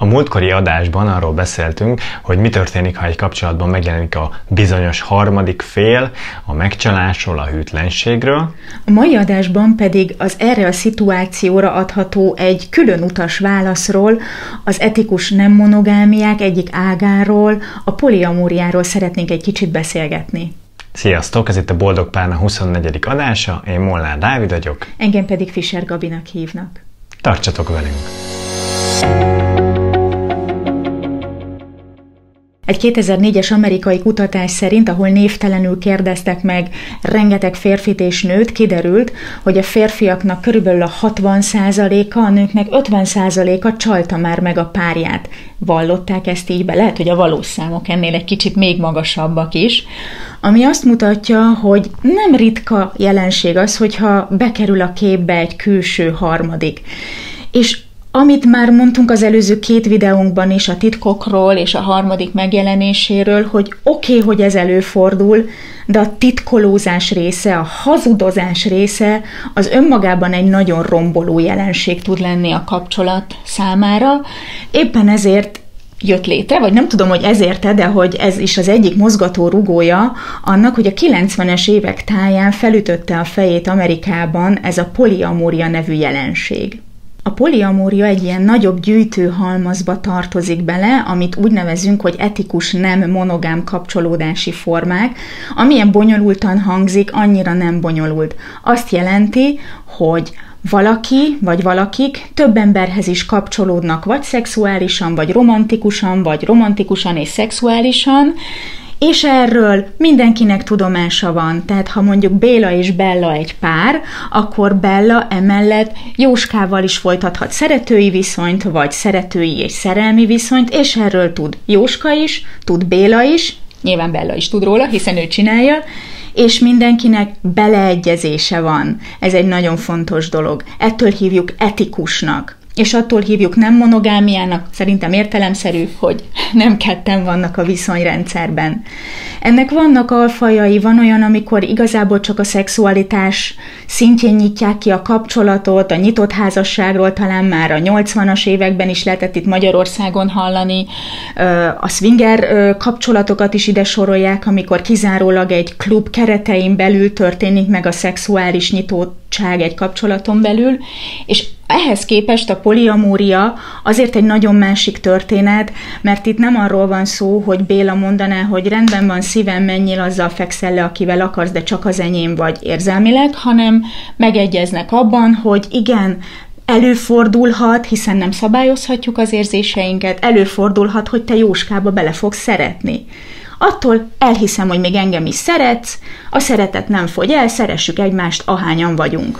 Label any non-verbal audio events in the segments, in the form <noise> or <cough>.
A múltkori adásban arról beszéltünk, hogy mi történik, ha egy kapcsolatban megjelenik a bizonyos harmadik fél, a megcsalásról, a hűtlenségről. A mai adásban pedig az erre a szituációra adható egy külön utas válaszról, az etikus nem monogámiák egyik ágáról, a poliamóriáról szeretnénk egy kicsit beszélgetni. Sziasztok, ez itt a Boldog Párna 24. adása, én Molnár Dávid vagyok. Engem pedig Fischer Gabinak hívnak. Tartsatok velünk! Egy 2004-es amerikai kutatás szerint, ahol névtelenül kérdeztek meg rengeteg férfit és nőt, kiderült, hogy a férfiaknak körülbelül a 60%-a, a nőknek 50%-a csalta már meg a párját. Vallották ezt így be, lehet, hogy a valós számok ennél egy kicsit még magasabbak is, ami azt mutatja, hogy nem ritka jelenség az, hogyha bekerül a képbe egy külső harmadik. És amit már mondtunk az előző két videónkban is a titkokról és a harmadik megjelenéséről, hogy oké, okay, hogy ez előfordul, de a titkolózás része, a hazudozás része az önmagában egy nagyon romboló jelenség tud lenni a kapcsolat számára. Éppen ezért jött létre, vagy nem tudom, hogy ezért de hogy ez is az egyik mozgató rugója annak, hogy a 90-es évek táján felütötte a fejét Amerikában ez a poliamória nevű jelenség. A poliamória egy ilyen nagyobb gyűjtőhalmazba tartozik bele, amit úgy nevezünk, hogy etikus nem monogám kapcsolódási formák. Amilyen bonyolultan hangzik, annyira nem bonyolult. Azt jelenti, hogy valaki vagy valakik több emberhez is kapcsolódnak, vagy szexuálisan, vagy romantikusan, vagy romantikusan és szexuálisan, és erről mindenkinek tudomása van. Tehát ha mondjuk Béla és Bella egy pár, akkor Bella emellett Jóskával is folytathat szeretői viszonyt, vagy szeretői és szerelmi viszonyt, és erről tud Jóska is, tud Béla is, nyilván Bella is tud róla, hiszen ő csinálja, és mindenkinek beleegyezése van. Ez egy nagyon fontos dolog. Ettől hívjuk etikusnak és attól hívjuk nem monogámiának, szerintem értelemszerű, hogy <laughs> nem ketten vannak a viszonyrendszerben. Ennek vannak alfajai, van olyan, amikor igazából csak a szexualitás szintjén nyitják ki a kapcsolatot, a nyitott házasságról talán már a 80-as években is lehetett itt Magyarországon hallani, a swinger kapcsolatokat is ide sorolják, amikor kizárólag egy klub keretein belül történik meg a szexuális nyitottság egy kapcsolaton belül, és ehhez képest a poliamória azért egy nagyon másik történet, mert itt nem arról van szó, hogy Béla mondaná, hogy rendben van szívem, menjél azzal fekszel le, akivel akarsz, de csak az enyém vagy érzelmileg, hanem megegyeznek abban, hogy igen, előfordulhat, hiszen nem szabályozhatjuk az érzéseinket, előfordulhat, hogy te Jóskába bele fogsz szeretni. Attól elhiszem, hogy még engem is szeretsz, a szeretet nem fogy el, szeressük egymást, ahányan vagyunk.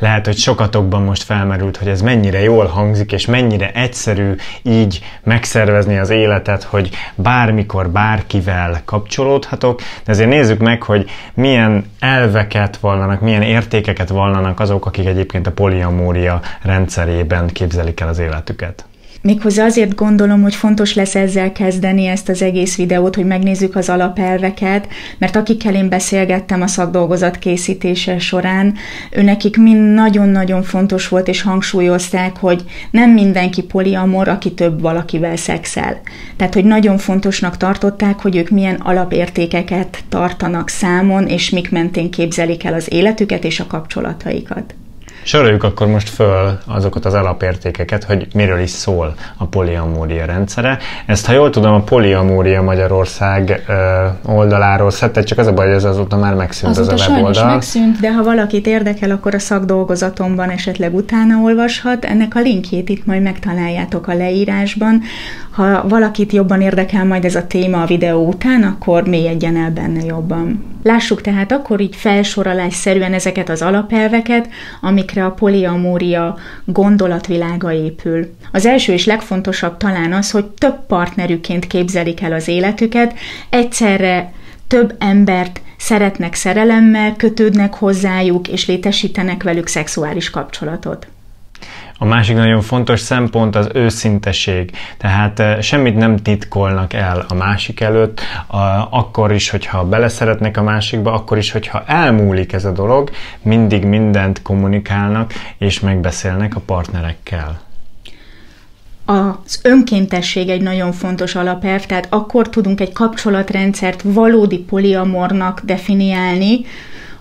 Lehet, hogy sokatokban most felmerült, hogy ez mennyire jól hangzik, és mennyire egyszerű így megszervezni az életet, hogy bármikor bárkivel kapcsolódhatok, de azért nézzük meg, hogy milyen elveket vallanak, milyen értékeket vallanak azok, akik egyébként a poliamória rendszerében képzelik el az életüket. Méghozzá azért gondolom, hogy fontos lesz ezzel kezdeni ezt az egész videót, hogy megnézzük az alapelveket, mert akikkel én beszélgettem a szakdolgozat készítése során, őnekik mind nagyon-nagyon fontos volt, és hangsúlyozták, hogy nem mindenki poliamor, aki több valakivel szexel. Tehát, hogy nagyon fontosnak tartották, hogy ők milyen alapértékeket tartanak számon, és mik mentén képzelik el az életüket és a kapcsolataikat. Soroljuk akkor most föl azokat az alapértékeket, hogy miről is szól a poliamória rendszere. Ezt, ha jól tudom, a poliamória Magyarország oldaláról szedte, csak az a baj, hogy ez azóta már megszűnt azóta az a weboldal. megszűnt, de ha valakit érdekel, akkor a szakdolgozatomban esetleg utána olvashat. Ennek a linkjét itt majd megtaláljátok a leírásban. Ha valakit jobban érdekel majd ez a téma a videó után, akkor mélyedjen el benne jobban. Lássuk tehát akkor így felsorolásszerűen ezeket az alapelveket, amikre a poliamória gondolatvilága épül. Az első és legfontosabb talán az, hogy több partnerüként képzelik el az életüket, egyszerre több embert szeretnek szerelemmel, kötődnek hozzájuk, és létesítenek velük szexuális kapcsolatot. A másik nagyon fontos szempont az őszinteség. Tehát eh, semmit nem titkolnak el a másik előtt, akkor is, hogyha beleszeretnek a másikba, akkor is, hogyha elmúlik ez a dolog, mindig mindent kommunikálnak és megbeszélnek a partnerekkel. Az önkéntesség egy nagyon fontos alapelv, tehát akkor tudunk egy kapcsolatrendszert valódi poliamornak definiálni,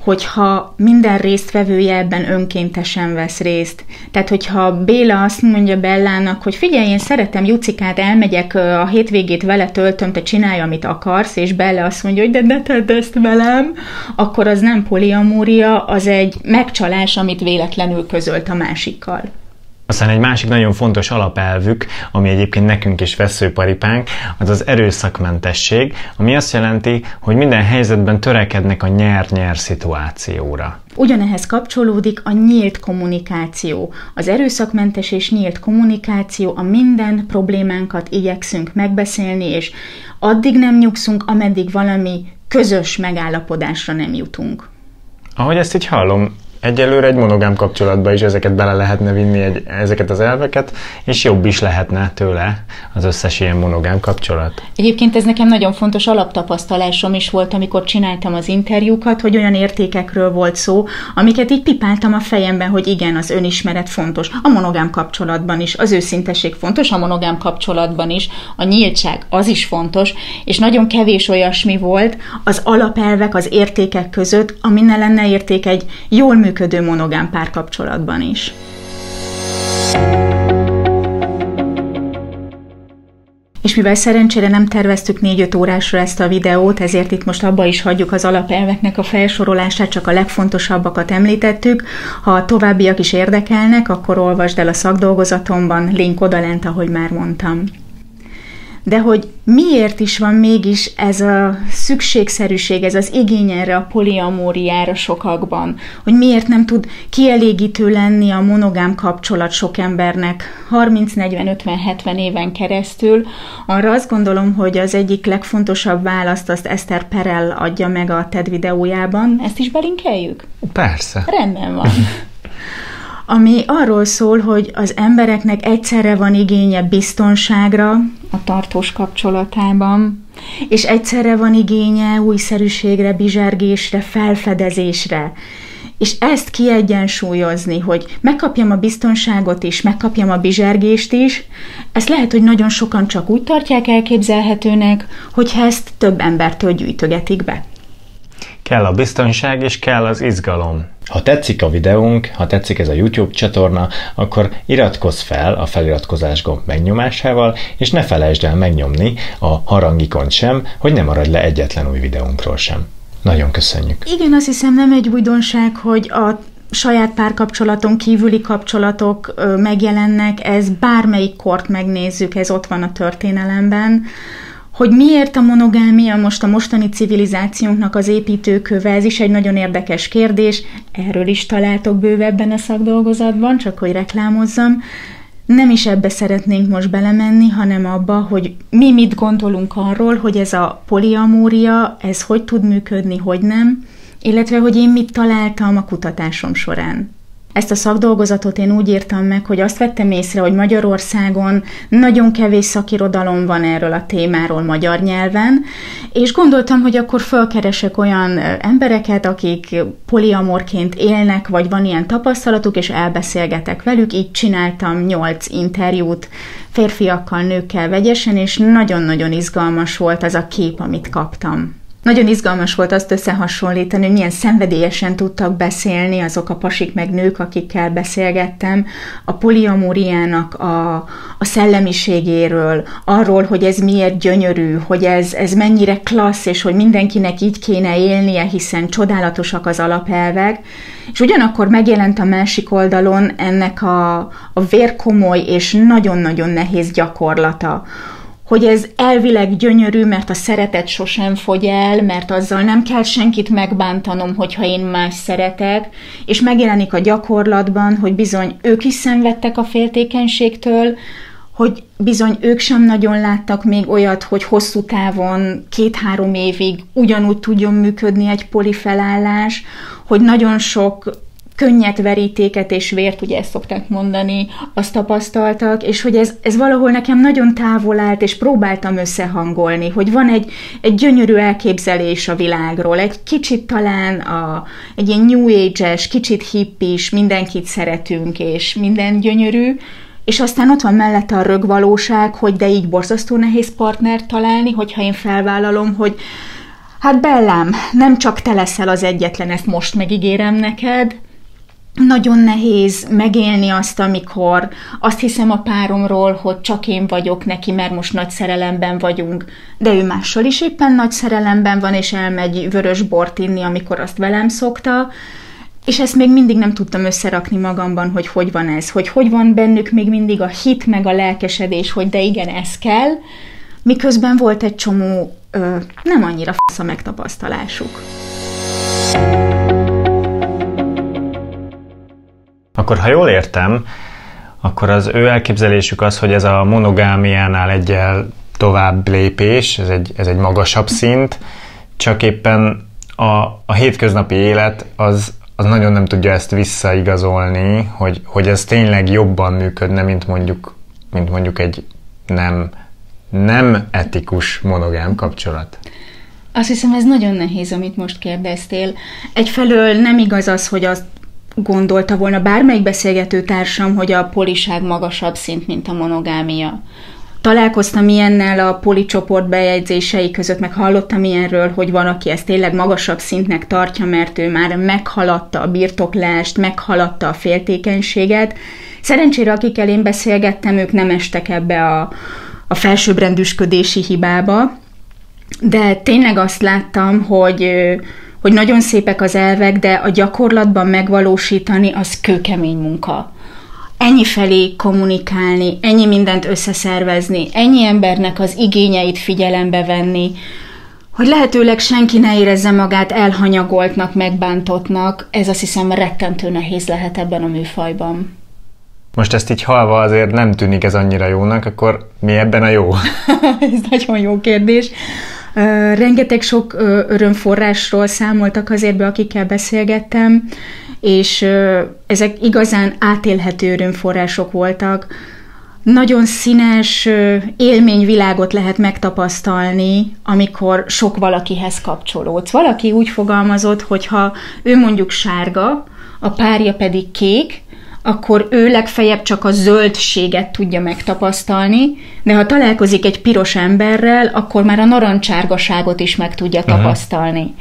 hogyha minden résztvevője ebben önkéntesen vesz részt. Tehát, hogyha Béla azt mondja Bellának, hogy figyelj, én szeretem Jucikát, elmegyek a hétvégét vele töltöm, te csinálj, amit akarsz, és Bella azt mondja, hogy de ne tedd ezt velem, akkor az nem poliamúria, az egy megcsalás, amit véletlenül közölt a másikkal. Aztán egy másik nagyon fontos alapelvük, ami egyébként nekünk is veszőparipánk, az az erőszakmentesség, ami azt jelenti, hogy minden helyzetben törekednek a nyer-nyer szituációra. Ugyanehhez kapcsolódik a nyílt kommunikáció. Az erőszakmentes és nyílt kommunikáció a minden problémánkat igyekszünk megbeszélni, és addig nem nyugszunk, ameddig valami közös megállapodásra nem jutunk. Ahogy ezt így hallom, egyelőre egy monogám kapcsolatba is ezeket bele lehetne vinni, egy, ezeket az elveket, és jobb is lehetne tőle az összes ilyen monogám kapcsolat. Egyébként ez nekem nagyon fontos alaptapasztalásom is volt, amikor csináltam az interjúkat, hogy olyan értékekről volt szó, amiket így pipáltam a fejemben, hogy igen, az önismeret fontos. A monogám kapcsolatban is, az őszintesség fontos, a monogám kapcsolatban is, a nyíltság az is fontos, és nagyon kevés olyasmi volt az alapelvek, az értékek között, ami ne lenne érték egy jól működő monogám párkapcsolatban is. És mivel szerencsére nem terveztük 4-5 órásra ezt a videót, ezért itt most abba is hagyjuk az alapelveknek a felsorolását, csak a legfontosabbakat említettük. Ha a továbbiak is érdekelnek, akkor olvasd el a szakdolgozatomban, link odalent, ahogy már mondtam de hogy miért is van mégis ez a szükségszerűség, ez az igény erre a poliamóriára sokakban, hogy miért nem tud kielégítő lenni a monogám kapcsolat sok embernek 30-40-50-70 éven keresztül, arra azt gondolom, hogy az egyik legfontosabb választ azt Eszter Perel adja meg a TED videójában. Ezt is belinkeljük? Persze. Rendben van. Ami arról szól, hogy az embereknek egyszerre van igénye biztonságra a tartós kapcsolatában, és egyszerre van igénye újszerűségre, bizsergésre, felfedezésre. És ezt kiegyensúlyozni, hogy megkapjam a biztonságot is, megkapjam a bizsergést is, ezt lehet, hogy nagyon sokan csak úgy tartják elképzelhetőnek, hogyha ezt több embertől gyűjtögetik be. Kell a biztonság és kell az izgalom. Ha tetszik a videónk, ha tetszik ez a YouTube csatorna, akkor iratkozz fel a feliratkozás gomb megnyomásával, és ne felejtsd el megnyomni a harangikont sem, hogy ne maradj le egyetlen új videónkról sem. Nagyon köszönjük. Igen, azt hiszem nem egy újdonság, hogy a saját párkapcsolaton kívüli kapcsolatok megjelennek, ez bármelyik kort megnézzük, ez ott van a történelemben. Hogy miért a monogámia most a mostani civilizációnknak az építőköve, ez is egy nagyon érdekes kérdés, erről is találtok bővebben a szakdolgozatban, csak hogy reklámozzam. Nem is ebbe szeretnénk most belemenni, hanem abba, hogy mi mit gondolunk arról, hogy ez a poliamória, ez hogy tud működni, hogy nem, illetve hogy én mit találtam a kutatásom során. Ezt a szakdolgozatot én úgy írtam meg, hogy azt vettem észre, hogy Magyarországon nagyon kevés szakirodalom van erről a témáról magyar nyelven, és gondoltam, hogy akkor fölkeresek olyan embereket, akik poliamorként élnek, vagy van ilyen tapasztalatuk, és elbeszélgetek velük. Így csináltam nyolc interjút férfiakkal, nőkkel vegyesen, és nagyon-nagyon izgalmas volt az a kép, amit kaptam. Nagyon izgalmas volt azt összehasonlítani, hogy milyen szenvedélyesen tudtak beszélni azok a pasik meg nők, akikkel beszélgettem, a poliamóriának a, a szellemiségéről, arról, hogy ez miért gyönyörű, hogy ez, ez mennyire klassz, és hogy mindenkinek így kéne élnie, hiszen csodálatosak az alapelvek, és ugyanakkor megjelent a másik oldalon ennek a, a vérkomoly és nagyon-nagyon nehéz gyakorlata, hogy ez elvileg gyönyörű, mert a szeretet sosem fogy el, mert azzal nem kell senkit megbántanom, hogyha én más szeretek, és megjelenik a gyakorlatban, hogy bizony ők is szenvedtek a féltékenységtől, hogy bizony ők sem nagyon láttak még olyat, hogy hosszú távon, két-három évig ugyanúgy tudjon működni egy polifelállás, hogy nagyon sok könnyet, verítéket és vért, ugye ezt szokták mondani, azt tapasztaltak, és hogy ez, ez valahol nekem nagyon távol állt, és próbáltam összehangolni, hogy van egy, egy gyönyörű elképzelés a világról, egy kicsit talán a, egy ilyen new age-es, kicsit hippis, mindenkit szeretünk, és minden gyönyörű, és aztán ott van mellette a rögvalóság, hogy de így borzasztó nehéz partnert találni, hogyha én felvállalom, hogy hát Bellám, nem csak te leszel az egyetlen, ezt most megígérem neked, nagyon nehéz megélni azt, amikor azt hiszem a páromról, hogy csak én vagyok neki, mert most nagy szerelemben vagyunk, de ő mással is éppen nagy szerelemben van, és elmegy vörös bort inni, amikor azt velem szokta, és ezt még mindig nem tudtam összerakni magamban, hogy hogy van ez, hogy hogy van bennük még mindig a hit meg a lelkesedés, hogy de igen, ez kell, miközben volt egy csomó ö, nem annyira fasz a megtapasztalásuk. Akkor ha jól értem, akkor az ő elképzelésük az, hogy ez a monogámiánál egyel tovább lépés, ez egy, ez egy magasabb szint, csak éppen a, a hétköznapi élet az, az nagyon nem tudja ezt visszaigazolni, hogy, hogy ez tényleg jobban működne, mint mondjuk, mint mondjuk egy nem, nem etikus monogám kapcsolat. Azt hiszem, ez nagyon nehéz, amit most kérdeztél. Egyfelől nem igaz az, hogy azt gondolta volna bármelyik beszélgető társam, hogy a poliság magasabb szint, mint a monogámia. Találkoztam ilyennel a policsoport bejegyzései között, meg hallottam ilyenről, hogy van, aki ezt tényleg magasabb szintnek tartja, mert ő már meghaladta a birtoklást, meghaladta a féltékenységet. Szerencsére, akikkel én beszélgettem, ők nem estek ebbe a, a felsőbbrendűsködési hibába, de tényleg azt láttam, hogy hogy nagyon szépek az elvek, de a gyakorlatban megvalósítani az kőkemény munka. Ennyi felé kommunikálni, ennyi mindent összeszervezni, ennyi embernek az igényeit figyelembe venni, hogy lehetőleg senki ne érezze magát elhanyagoltnak, megbántottnak, ez azt hiszem rettentő nehéz lehet ebben a műfajban. Most ezt így halva azért nem tűnik ez annyira jónak, akkor mi ebben a jó? <laughs> ez nagyon jó kérdés. Rengeteg sok örömforrásról számoltak azért be, akikkel beszélgettem, és ezek igazán átélhető örömforrások voltak. Nagyon színes élményvilágot lehet megtapasztalni, amikor sok valakihez kapcsolódsz. Valaki úgy fogalmazott, hogy ha ő mondjuk sárga, a párja pedig kék, akkor ő legfeljebb csak a zöldséget tudja megtapasztalni, de ha találkozik egy piros emberrel, akkor már a narancsárgaságot is meg tudja tapasztalni.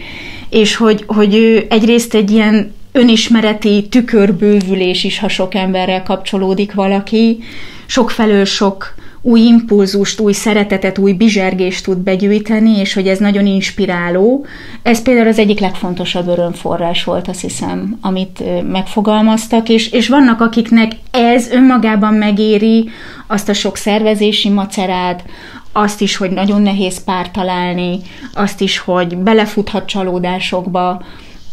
És hogy, hogy ő egyrészt egy ilyen önismereti tükörbővülés is, ha sok emberrel kapcsolódik valaki, sokfelől sok új impulzust, új szeretetet, új bizsergést tud begyűjteni, és hogy ez nagyon inspiráló. Ez például az egyik legfontosabb örömforrás volt, azt hiszem, amit megfogalmaztak, és, és vannak, akiknek ez önmagában megéri azt a sok szervezési macerát, azt is, hogy nagyon nehéz pár találni, azt is, hogy belefuthat csalódásokba,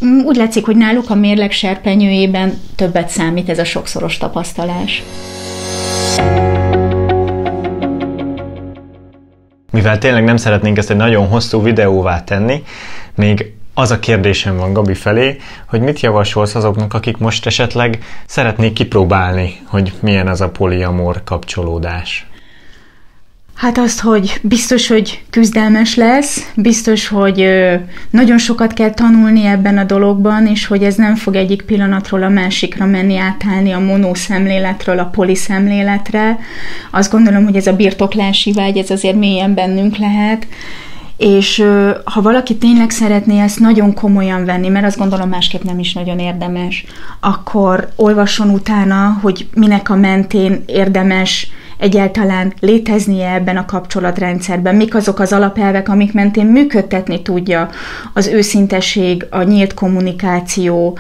mm, úgy látszik, hogy náluk a mérleg serpenyőjében többet számít ez a sokszoros tapasztalás. Mivel tényleg nem szeretnénk ezt egy nagyon hosszú videóvá tenni, még az a kérdésem van Gabi felé, hogy mit javasolsz azoknak, akik most esetleg szeretnék kipróbálni, hogy milyen az a poliamor kapcsolódás? Hát azt, hogy biztos, hogy küzdelmes lesz, biztos, hogy nagyon sokat kell tanulni ebben a dologban, és hogy ez nem fog egyik pillanatról a másikra menni, átállni a monószemléletről a poliszemléletre. Azt gondolom, hogy ez a birtoklási vágy, ez azért mélyen bennünk lehet, és ha valaki tényleg szeretné ezt nagyon komolyan venni, mert azt gondolom másképp nem is nagyon érdemes, akkor olvasson utána, hogy minek a mentén érdemes egyáltalán léteznie ebben a kapcsolatrendszerben, mik azok az alapelvek, amik mentén működtetni tudja az őszinteség, a nyílt kommunikáció,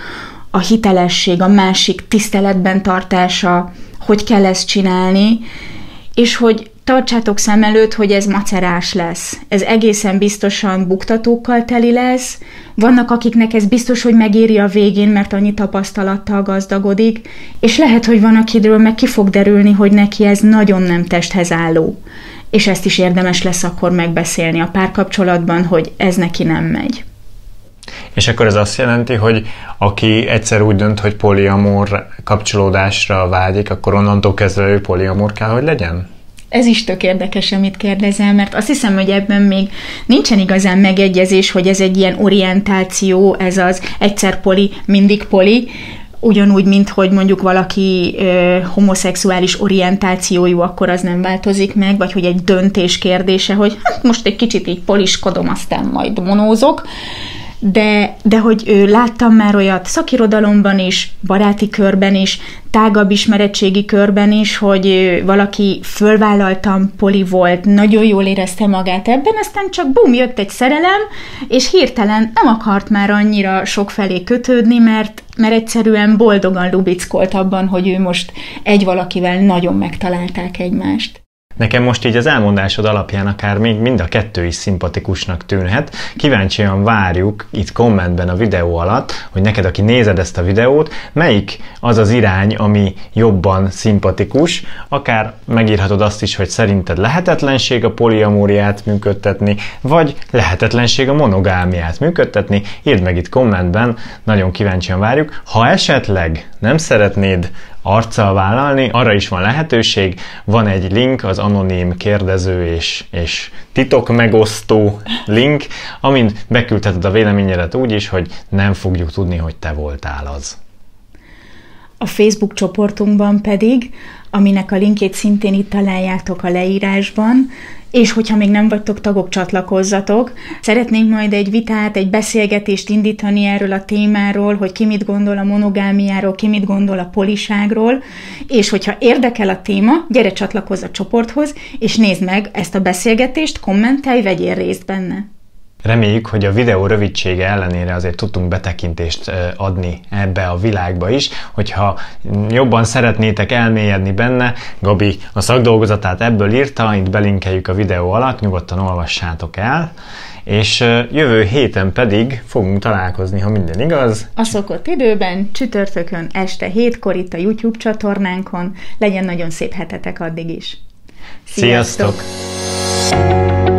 a hitelesség, a másik tiszteletben tartása, hogy kell ezt csinálni, és hogy tartsátok szem előtt, hogy ez macerás lesz. Ez egészen biztosan buktatókkal teli lesz. Vannak, akiknek ez biztos, hogy megéri a végén, mert annyi tapasztalattal gazdagodik, és lehet, hogy van, akidről meg ki fog derülni, hogy neki ez nagyon nem testhez álló. És ezt is érdemes lesz akkor megbeszélni a párkapcsolatban, hogy ez neki nem megy. És akkor ez azt jelenti, hogy aki egyszer úgy dönt, hogy poliamor kapcsolódásra vágyik, akkor onnantól kezdve ő poliamor kell, hogy legyen? Ez is tök érdekes, amit kérdezel, mert azt hiszem, hogy ebben még nincsen igazán megegyezés, hogy ez egy ilyen orientáció, ez az egyszer poli, mindig poli, ugyanúgy, mint hogy mondjuk valaki ö, homoszexuális orientációjú, akkor az nem változik meg, vagy hogy egy döntés kérdése, hogy hát most egy kicsit így poliskodom, aztán majd monózok de, de hogy ő, láttam már olyat szakirodalomban is, baráti körben is, tágabb ismeretségi körben is, hogy valaki fölvállaltam, poli volt, nagyon jól érezte magát ebben, aztán csak bum, jött egy szerelem, és hirtelen nem akart már annyira sok felé kötődni, mert, mert egyszerűen boldogan lubickolt abban, hogy ő most egy valakivel nagyon megtalálták egymást. Nekem most így az elmondásod alapján akár még mind a kettő is szimpatikusnak tűnhet. Kíváncsian várjuk itt kommentben a videó alatt, hogy neked, aki nézed ezt a videót, melyik az az irány, ami jobban szimpatikus. Akár megírhatod azt is, hogy szerinted lehetetlenség a poliamóriát működtetni, vagy lehetetlenség a monogámiát működtetni. Írd meg itt kommentben, nagyon kíváncsian várjuk. Ha esetleg nem szeretnéd arccal vállalni, arra is van lehetőség. Van egy link, az anonim kérdező és, és titok megosztó link, amint beküldheted a véleményedet úgy is, hogy nem fogjuk tudni, hogy te voltál az. A Facebook csoportunkban pedig, aminek a linkjét szintén itt találjátok a leírásban, és hogyha még nem vagytok tagok, csatlakozzatok. Szeretnénk majd egy vitát, egy beszélgetést indítani erről a témáról, hogy ki mit gondol a monogámiáról, ki mit gondol a poliságról, és hogyha érdekel a téma, gyere csatlakozz a csoporthoz, és nézd meg ezt a beszélgetést, kommentelj, vegyél részt benne. Reméljük, hogy a videó rövidsége ellenére azért tudtunk betekintést adni ebbe a világba is, hogyha jobban szeretnétek elmélyedni benne, Gabi a szakdolgozatát ebből írta, itt belinkeljük a videó alatt, nyugodtan olvassátok el, és jövő héten pedig fogunk találkozni, ha minden igaz. A szokott időben, csütörtökön este hétkor itt a YouTube csatornánkon. Legyen nagyon szép hetetek addig is. Sziasztok! Sziasztok!